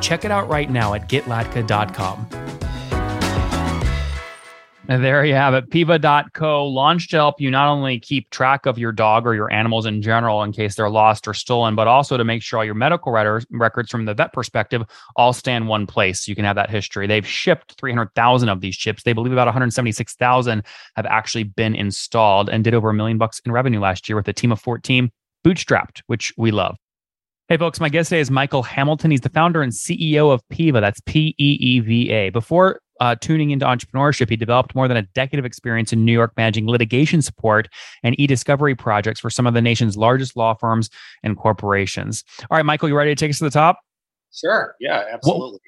Check it out right now at getlatka.com. And there you have it. Peeva.co launched to help you not only keep track of your dog or your animals in general in case they're lost or stolen, but also to make sure all your medical records from the vet perspective all stand in one place. So you can have that history. They've shipped 300,000 of these chips. They believe about 176,000 have actually been installed and did over a million bucks in revenue last year with a team of 14 bootstrapped, which we love. Hey, folks, my guest today is Michael Hamilton. He's the founder and CEO of Peeva. That's P E E V A. Before uh, tuning into entrepreneurship, he developed more than a decade of experience in New York managing litigation support and e discovery projects for some of the nation's largest law firms and corporations. All right, Michael, you ready to take us to the top? Sure. Yeah, absolutely.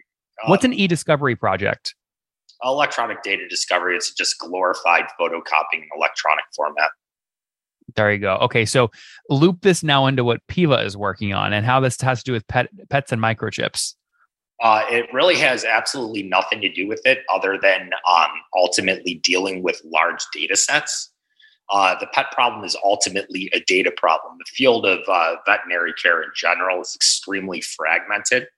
What, what's an e discovery project? Electronic data discovery. It's just glorified photocopying in electronic format. There you go. Okay, so loop this now into what Peeva is working on and how this has to do with pet, pets and microchips. Uh, it really has absolutely nothing to do with it other than um, ultimately dealing with large data sets. Uh, the pet problem is ultimately a data problem. The field of uh, veterinary care in general is extremely fragmented.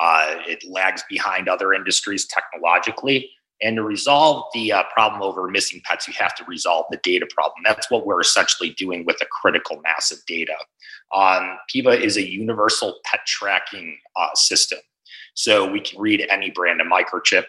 Uh, it lags behind other industries technologically. And to resolve the uh, problem over missing pets, you have to resolve the data problem. That's what we're essentially doing with a critical mass of data. Um, Peeva is a universal pet tracking uh, system. So we can read any brand of microchip.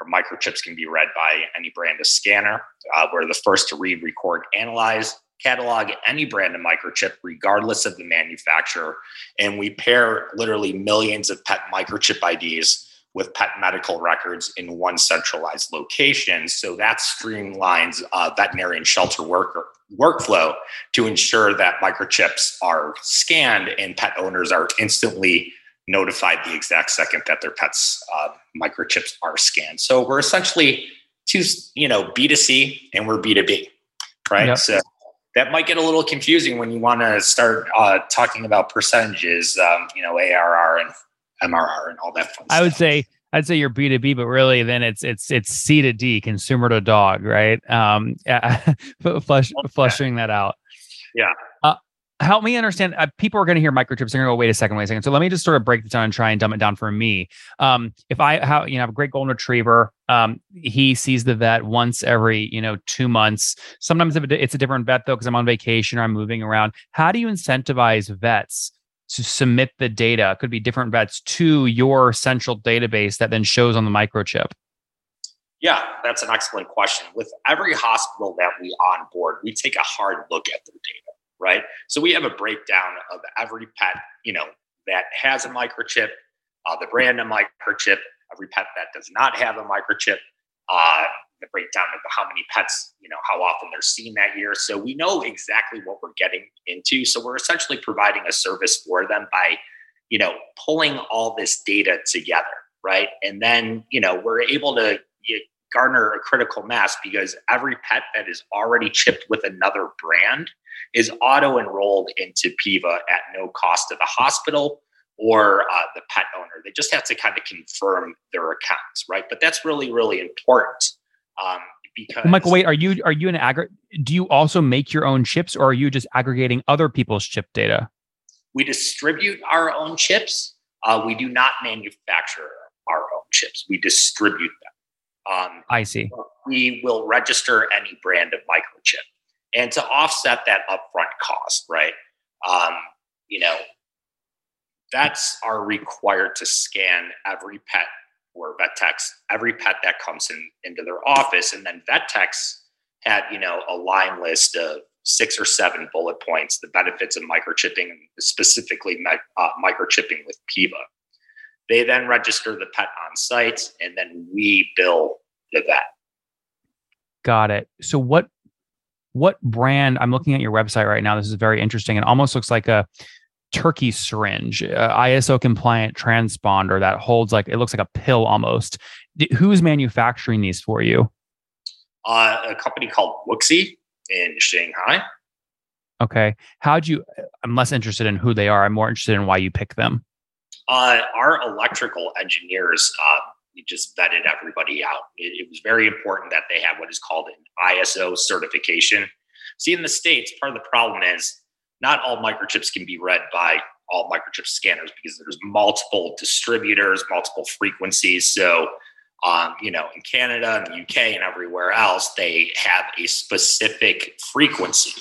Our microchips can be read by any brand of scanner. Uh, we're the first to read, record, analyze, catalog any brand of microchip, regardless of the manufacturer. And we pair literally millions of pet microchip IDs with pet medical records in one centralized location. So that streamlines uh, veterinarian shelter worker workflow to ensure that microchips are scanned and pet owners are instantly notified the exact second that their pets uh, microchips are scanned. So we're essentially two, you know, B2C and we're B2B, right? Yep. So that might get a little confusing when you want to start uh, talking about percentages, um, you know, ARR and MRR and all that fun I would say I'd say you're B two B, but really then it's it's it's C to D, consumer to dog, right? Um, yeah, flush, flushing that out. Yeah. Uh, help me understand. Uh, people are going to hear microchips. They're going to go, wait a second, wait a second. So let me just sort of break this down and try and dumb it down for me. Um, if I have, you know, have a great golden retriever, um, he sees the vet once every, you know, two months. Sometimes it's a different vet though, because I'm on vacation or I'm moving around. How do you incentivize vets to submit the data could be different vets to your central database that then shows on the microchip. Yeah that's an excellent question. With every hospital that we onboard we take a hard look at their data right? So we have a breakdown of every pet you know that has a microchip uh, the brand of microchip every pet that does not have a microchip uh, the breakdown of how many pets, you know, how often they're seen that year. So we know exactly what we're getting into. So we're essentially providing a service for them by, you know, pulling all this data together, right? And then, you know, we're able to garner a critical mass because every pet that is already chipped with another brand is auto enrolled into Peeva at no cost to the hospital or uh, the pet owner. They just have to kind of confirm their accounts, right? But that's really, really important um, because Michael, wait, are you are you an aggregate? Do you also make your own chips, or are you just aggregating other people's chip data? We distribute our own chips. Uh, we do not manufacture our own chips. We distribute them. Um, I see. We will register any brand of microchip, and to offset that upfront cost, right? Um, you know, vets are required to scan every pet or vet techs every pet that comes in into their office and then vet techs had you know a line list of six or seven bullet points the benefits of microchipping specifically uh, microchipping with Peeva they then register the pet on site and then we bill the vet. Got it. So what what brand i'm looking at your website right now this is very interesting. It almost looks like a turkey syringe, uh, ISO compliant transponder that holds like it looks like a pill almost. D- who's manufacturing these for you? Uh, a company called Wuxi in Shanghai. Okay. How'd you? I'm less interested in who they are. I'm more interested in why you pick them. Uh, our electrical engineers uh, just vetted everybody out. It, it, was very important that they have what is called an ISO certification. See, in the States, part of the problem is not all microchips can be read by all microchip scanners because there's multiple distributors, multiple frequencies. So, um, you know, in Canada and the UK and everywhere else, they have a specific frequency.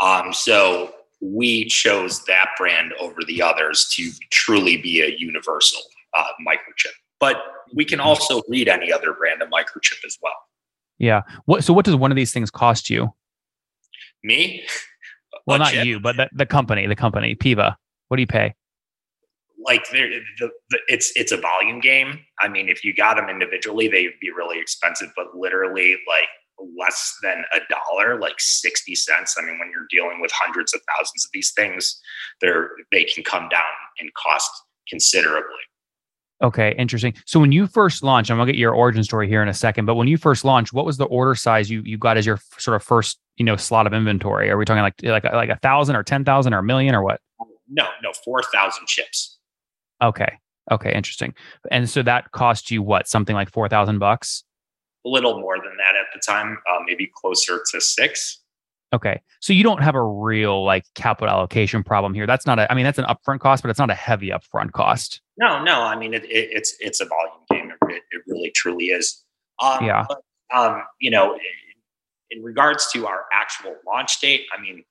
Um, so we chose that brand over the others to truly be a universal uh, microchip. But we can also read any other brand of microchip as well. Yeah. What? So what does one of these things cost you? Me? Well, not chip? you, but the, the company, the company, Peeva. What do you pay? Like the, the, it's it's a volume game. I mean, if you got them individually, they'd be really expensive. But literally, like less than a dollar, like 60 cents. I mean, when you're dealing with hundreds of thousands of these things, they're, they can come down in cost considerably. Okay, interesting. So when you first launched, I'm gonna get your origin story here in a second, but when you first launched, what was the order size you you got as your sort of first, you know, slot of inventory? Are we talking like like like a thousand or ten thousand or a million or what? No, no, four thousand chips. Okay. Okay, interesting. And so that cost you what? Something like four thousand bucks? a little more than that at the time, uh, maybe closer to six. Okay. So you don't have a real like capital allocation problem here. That's not a, I mean, that's an upfront cost, but it's not a heavy upfront cost. No, no. I mean, it, it, it's, it's a volume game. It, it really truly is. Um, yeah. But, um, you know, in, in regards to our actual launch date, I mean,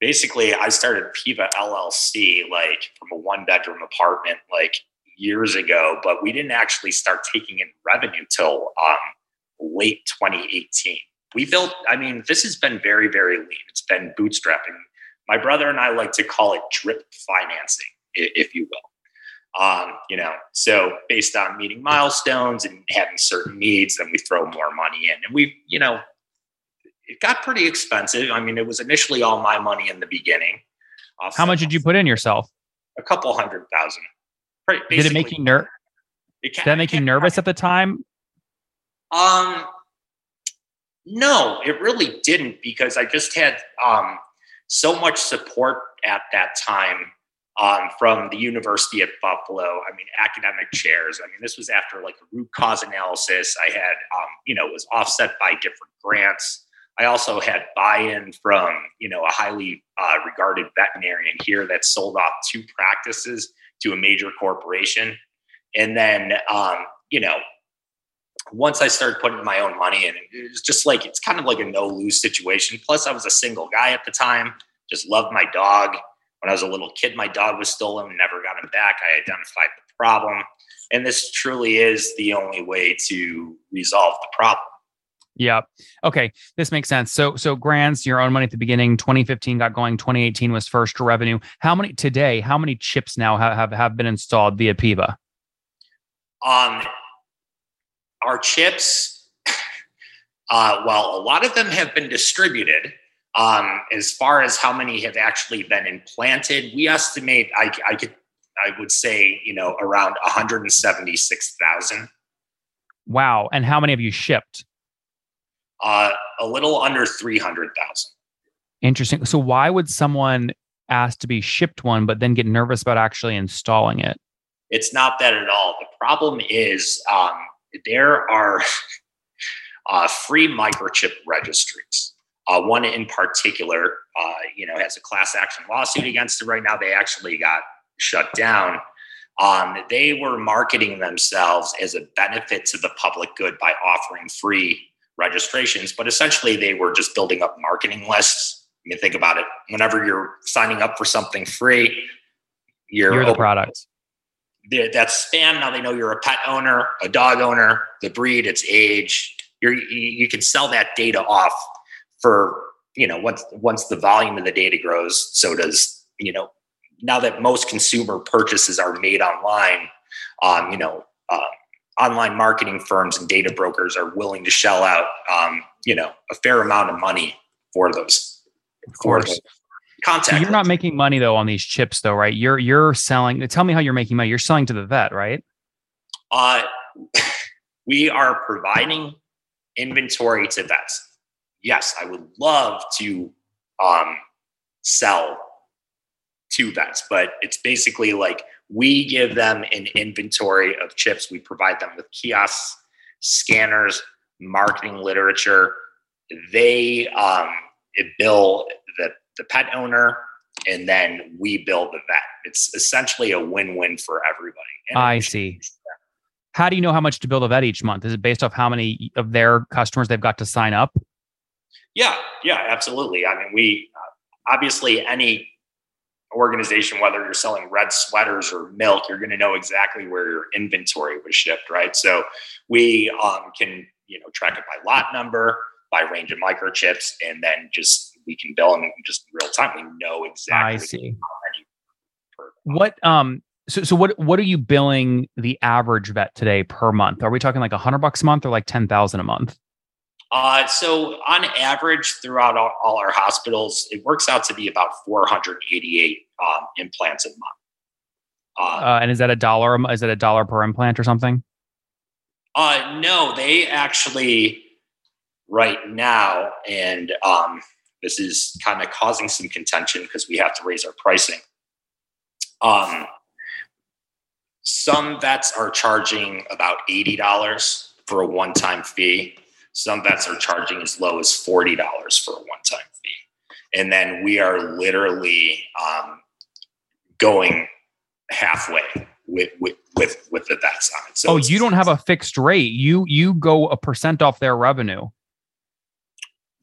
basically I started Peeva LLC like from a one bedroom apartment, like years ago, but we didn't actually start taking in revenue till um, late 2018. We built, I mean, this has been very, very lean. It's been bootstrapping. My brother and I like to call it drip financing, if you will. Um, you know, so based on meeting milestones and having certain needs, then we throw more money in. And we, you know, it got pretty expensive. I mean, it was initially all my money in the beginning. How much did you put in yourself? A couple hundred thousand. Did it make you nervous? Did that make you nervous at the time? Um, no, it really didn't because I just had um, so much support at that time um, from the University at Buffalo. I mean, academic chairs. I mean, this was after like a root cause analysis. I had, um, you know, was offset by different grants. I also had buy-in from, you know, a highly uh, regarded veterinarian here that sold off two practices to a major corporation. And then, um, you know, once I started putting my own money in, it was just like, it's kind of like a no lose situation. Plus, I was a single guy at the time, just loved my dog. When I was a little kid, my dog was stolen, never got him back. I identified the problem. And this truly is the only way to resolve the problem. Yeah. Okay. This makes sense. So, so grants, your own money at the beginning, 2015 got going, 2018 was first revenue. How many today, how many chips now have, have, have been installed via Peeva? Um, our chips, uh, well, a lot of them have been distributed. Um, as far as how many have actually been implanted, we estimate, I, I could, I would say, you know, around 176,000. Wow. And how many have you shipped? uh, a little under 300,000. Interesting. So why would someone ask to be shipped one, but then get nervous about actually installing it? It's not that at all. The problem is um, there are uh, free microchip registries. Uh, one in particular, uh, you know, has a class action lawsuit against it right now. They actually got shut down. Um, they were marketing themselves as a benefit to the public good by offering free registrations, but essentially they were just building up marketing lists. I mean, think about it. Whenever you're signing up for something free, you're, you're the product. That's spam. Now they know you're a pet owner, a dog owner, the breed, its age. You're, you can sell that data off for you know once once the volume of the data grows, so does you know now that most consumer purchases are made online. Um, you know, uh, online marketing firms and data brokers are willing to shell out, um, you know, a fair amount of money for those. Of course. Contact. So you're not making money though on these chips though, right? You're you're selling. Tell me how you're making money. You're selling to the vet, right? Uh, we are providing inventory to vets. Yes, I would love to um, sell to vets, but it's basically like we give them an inventory of chips. We provide them with kiosks, scanners, marketing literature. They um, bill the, the pet owner, and then we bill the vet. It's essentially a win-win for everybody. And I see. How do you know how much to bill the vet each month? Is it based off how many of their customers they've got to sign up? Yeah, yeah, absolutely. I mean, we uh, obviously any organization, whether you're selling red sweaters or milk, you're going to know exactly where your inventory was shipped, right? So we um, can, you know, track it by lot number, by range of microchips, and then just we can bill them just in real time. We know exactly. I see. What um so so what what are you billing the average vet today per month? Are we talking like a hundred bucks a month or like ten thousand a month? Uh, so on average, throughout all, all, our hospitals, it works out to be about 488 um, implants a month. Uh, uh, and is that a dollar? Is that a dollar per implant or something? Uh, no, they actually right now, and um, this is kind of causing some contention because we have to raise our pricing. Um, some vets are charging about eighty dollars for a one-time fee some vets are charging as low as $40 for a one time fee. And then we are literally um, going halfway with, with, with, with the vets on it. So oh, you don't have a fixed rate. You, you go a percent off their revenue.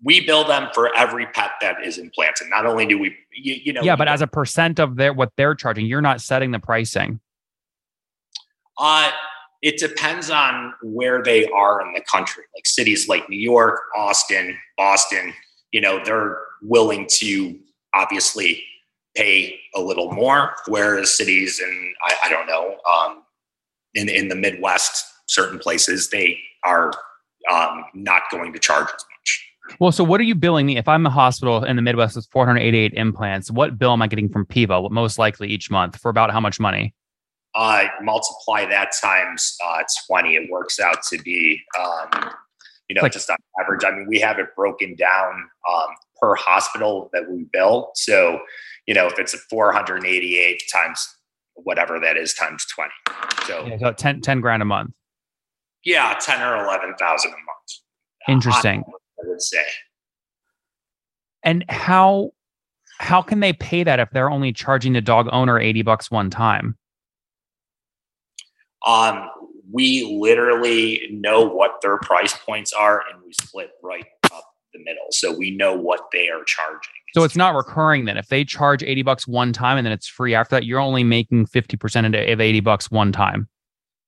We bill them for every pet that is implanted. Not only do we, you, you know, yeah, but as a percent of their what they're charging, you're not setting the pricing. Uh, it depends on where they are in the country. Like cities like New York, Austin, Boston, you know, they're willing to obviously pay a little more, whereas cities in I, I don't know, um, in in the Midwest, certain places they are um, not going to charge as much. Well, so what are you billing me if I'm a hospital in the Midwest with 488 implants? What bill am I getting from Peeva? What most likely each month for about how much money? uh, multiply that times uh, 20, it works out to be, um, you know, like, just on average. I mean, we have it broken down um, per hospital that we bill. So, you know, if it's a 488 times whatever that is times 20. So, yeah, so 10, 10 grand a month. Yeah, 10 or 11,000 a month. Interesting. I would say. And how how can they pay that if they're only charging the dog owner 80 bucks one time? Um, we literally know what their price points are and we split right up the middle. So we know what they are charging. So it's not recurring then. If they charge 80 bucks one time and then it's free after that, you're only making 50% of 80 bucks one time.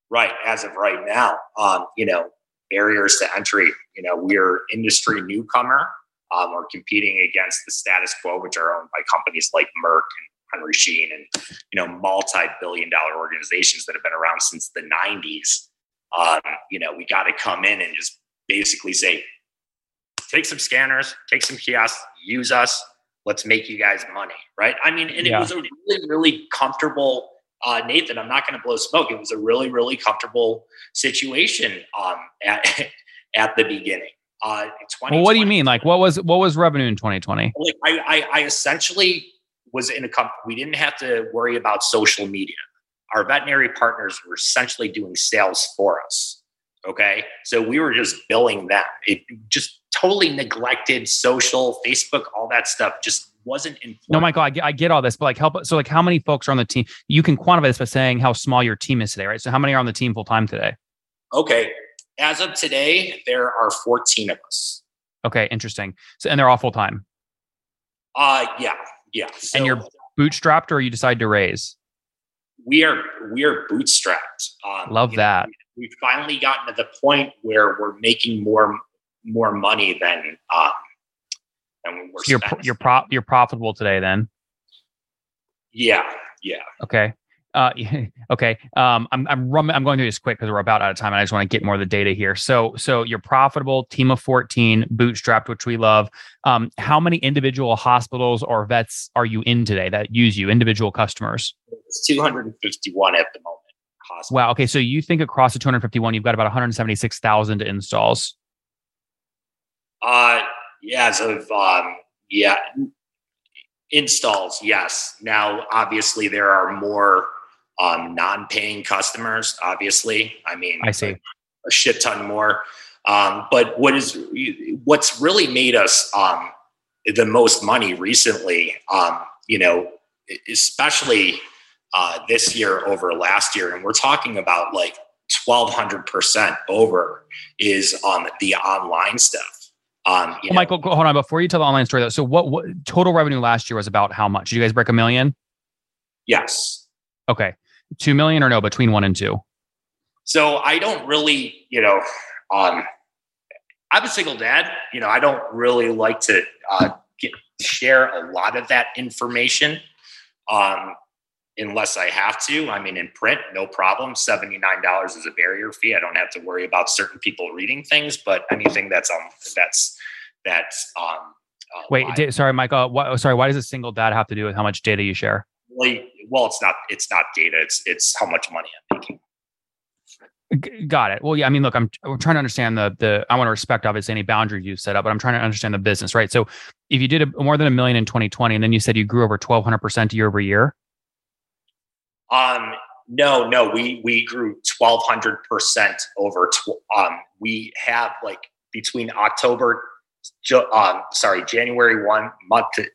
Right. As of right now, um, you know, barriers to entry, you know, we're industry newcomer. Um, we're competing against the status quo, which are owned by companies like Merck and Henry Schein and you know multi-billion dollar organizations that have been around since the 90s. Um, you know, we got to come in and just basically say, take some scanners, take some kiosks, use us. Let's make you guys money, right? I mean, and yeah. it was a really, really comfortable. Uh, Nathan, I'm not going to blow smoke. It was a really, really comfortable situation um, at at the beginning. Uh, well, what do you mean? Like, what was what was revenue in 2020? Like, I, I, I essentially was in a company. We didn't have to worry about social media. Our veterinary partners were essentially doing sales for us. Okay. So we were just billing them. It just totally neglected social, Facebook, all that stuff just wasn't in. No, Michael, I get, I get all this, but like help. So like how many folks are on the team? You can quantify this by saying how small your team is today, right? So how many are on the team full time today? Okay. As of today, there are 14 of us. Okay. Interesting. So, and they're all full time. Uh, yeah. Yeah. So and you're bootstrapped or you decide to raise? We are we are bootstrapped. Um, Love that. Know, we've finally gotten to the point where we're making more more money than um than we're so you're you're prop you're profitable today then. Yeah, yeah. Okay. Uh, okay. Um, I'm I'm rum- I'm going through this quick because we're about out of time, and I just want to get more of the data here. So so you're profitable, team of 14, bootstrapped, which we love. Um, how many individual hospitals or vets are you in today that use you? Individual customers? It's 251 at the moment. Hospitals. Wow. Okay. So you think across the 251, you've got about 176,000 installs. Uh. As of um, yeah, installs. Yes. Now, obviously, there are more um, non-paying customers. Obviously, I mean, I see a shit ton more. Um, but what is what's really made us um, the most money recently? Um, you know, especially uh, this year over last year, and we're talking about like twelve hundred percent over is on the online stuff. Um, oh, Michael, hold on. Before you tell the online story, though, so what, what total revenue last year was about how much? Did you guys break a million? Yes. Okay. Two million or no, between one and two? So I don't really, you know, um, I'm a single dad. You know, I don't really like to uh, get, share a lot of that information. Um, unless I have to. I mean, in print, no problem. $79 is a barrier fee. I don't have to worry about certain people reading things, but anything that's um that's that's um uh, Wait, sorry, Michael. What, oh, sorry, why does a single dad have to do with how much data you share? Well, well, it's not it's not data. It's it's how much money I'm making. G- got it. Well, yeah. I mean, look, I'm I'm trying to understand the the. I want to respect obviously any boundaries you set up, but I'm trying to understand the business, right? So, if you did a, more than a million in 2020, and then you said you grew over 1,200 percent year over year, um, no, no, we we grew twelve hundred percent over. Tw- um, we have like between October, um, sorry, January one month to,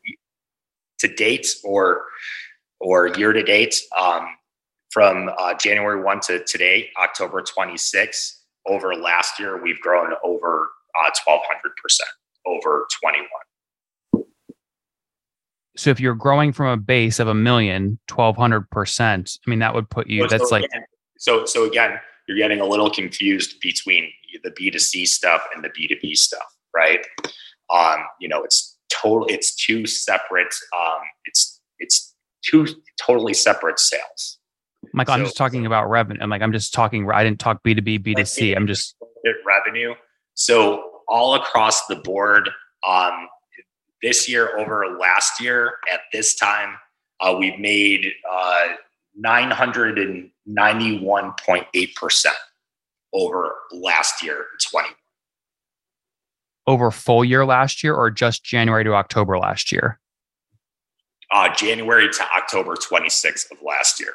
to date or or year to date. Um, from uh, January one to today, October twenty six. Over last year, we've grown over uh, twelve hundred percent over twenty one. So if you're growing from a base of a million, 1200%, I mean, that would put you, so, that's so like. Again, so, so again, you're getting a little confused between the B2C stuff and the B2B stuff, right? Um, you know, it's total, it's two separate, um, it's, it's two totally separate sales. Michael, so, I'm just talking about revenue. I'm like, I'm just talking, I didn't talk B2B, B2C. I'm just revenue. So all across the board, um, this year over last year at this time, uh, we've made uh, 991.8% over last year, 20. Over full year last year or just January to October last year? Uh, January to October 26th of last year.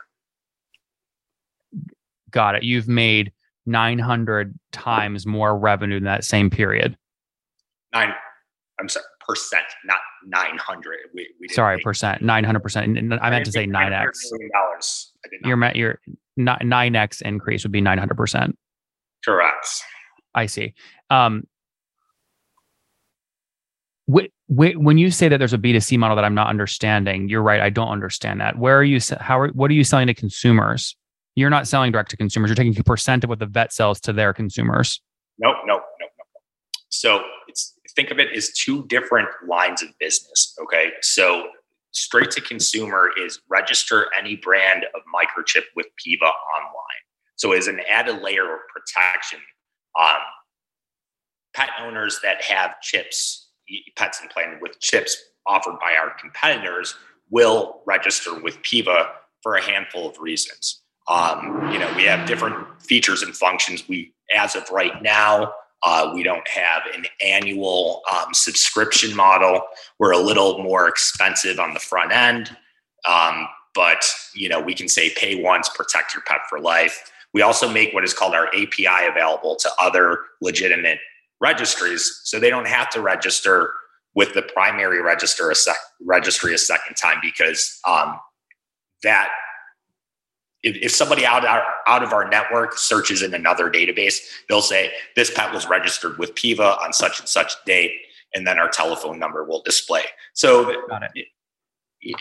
Got it. You've made 900 times more revenue in that same period. Nine, I'm sorry, percent, not nine hundred. We, we sorry, percent, nine hundred percent. I meant to say nine x. Dollars. Your your nine x increase would be nine hundred percent. Correct. I see. Um, when you say that there's a B2C model that I'm not understanding, you're right. I don't understand that. Where are you? How? Are, what are you selling to consumers? You're not selling direct to consumers. You're taking a percent of what the vet sells to their consumers. Nope, nope, nope, nope. So it's think of it as two different lines of business. Okay. So straight to consumer is register any brand of microchip with Peeva online. So as an added layer of protection, um, pet owners that have chips, pets implanted with chips offered by our competitors will register with Peeva for a handful of reasons. Um, you know, we have different features and functions. We, as of right now, uh, we don't have an annual um, subscription model. We're a little more expensive on the front end, um, but you know we can say pay once, protect your pet for life. We also make what is called our API available to other legitimate registries, so they don't have to register with the primary register a sec- registry a second time because um, that if, if somebody out, out out of our network searches in another database, they'll say this pet was registered with Peeva on such and such date, and then our telephone number will display. So.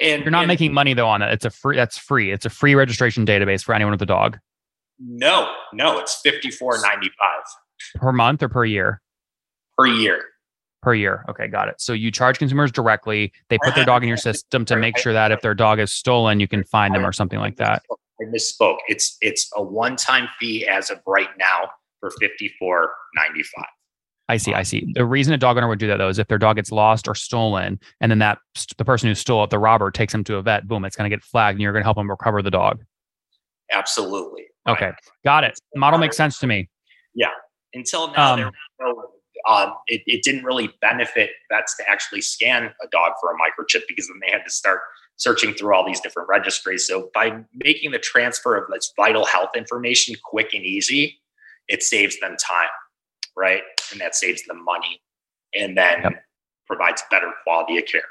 And, you're not and, making money though on it. It's a free. That's free. It's a free registration database for anyone with a dog. No, no, it's fifty four ninety five per month or per year. Per year. Per year. Okay, got it. So you charge consumers directly. They put their dog in your system to make sure that if their dog is stolen, you can find them or something like that I misspoke. It's it's a one-time fee as of right now for fifty-four ninety-five. I see. I see. The reason a dog owner would do that though is if their dog gets lost or stolen, and then that the person who stole it, the robber, takes him to a vet. Boom, it's going to get flagged, and you're going to help them recover the dog. Absolutely. Okay, right. got it. Model makes sense to me. Yeah. Until now, um, no, um, it, it didn't really benefit vets to actually scan a dog for a microchip because then they had to start searching through all these different registries. So by making the transfer of this vital health information quick and easy, it saves them time, right? And that saves them money and then yep. provides better quality of care.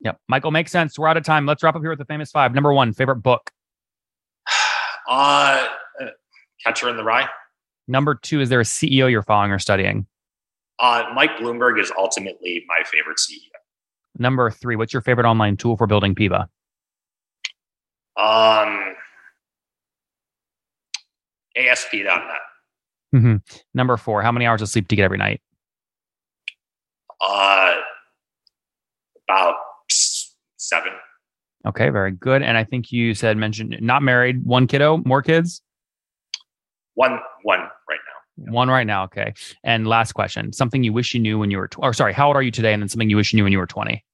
Yep. Michael, makes sense. We're out of time. Let's wrap up here with the famous five. Number one, favorite book. Uh, uh, Catcher in the Rye. Number two, is there a CEO you're following or studying? Uh, Mike Bloomberg is ultimately my favorite CEO. Number three, what's your favorite online tool for building Peeva? Um, ASP.net. Mm-hmm. Number four, how many hours of sleep do you get every night? Uh, about seven. Okay, very good. And I think you said mentioned not married, one kiddo, more kids. One, one. One right now. Okay. And last question: something you wish you knew when you were, tw- or sorry, how old are you today? And then something you wish you knew when you were twenty.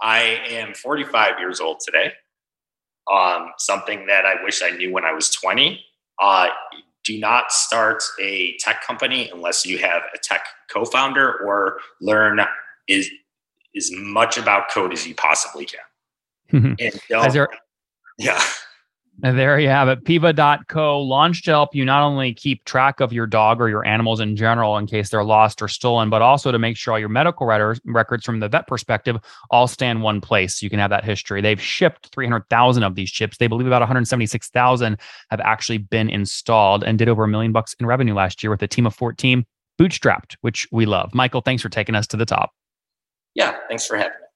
I am forty-five years old today. Um, something that I wish I knew when I was twenty. Uh, do not start a tech company unless you have a tech co-founder or learn is as much about code as you possibly can. and don't, there, yeah. And there you have it. Peeva.co launched to help you not only keep track of your dog or your animals in general in case they're lost or stolen, but also to make sure all your medical records from the vet perspective all stay in one place. You can have that history. They've shipped 300,000 of these chips. They believe about 176,000 have actually been installed and did over a million bucks in revenue last year with a team of 14 bootstrapped, which we love. Michael, thanks for taking us to the top. Yeah, thanks for having me.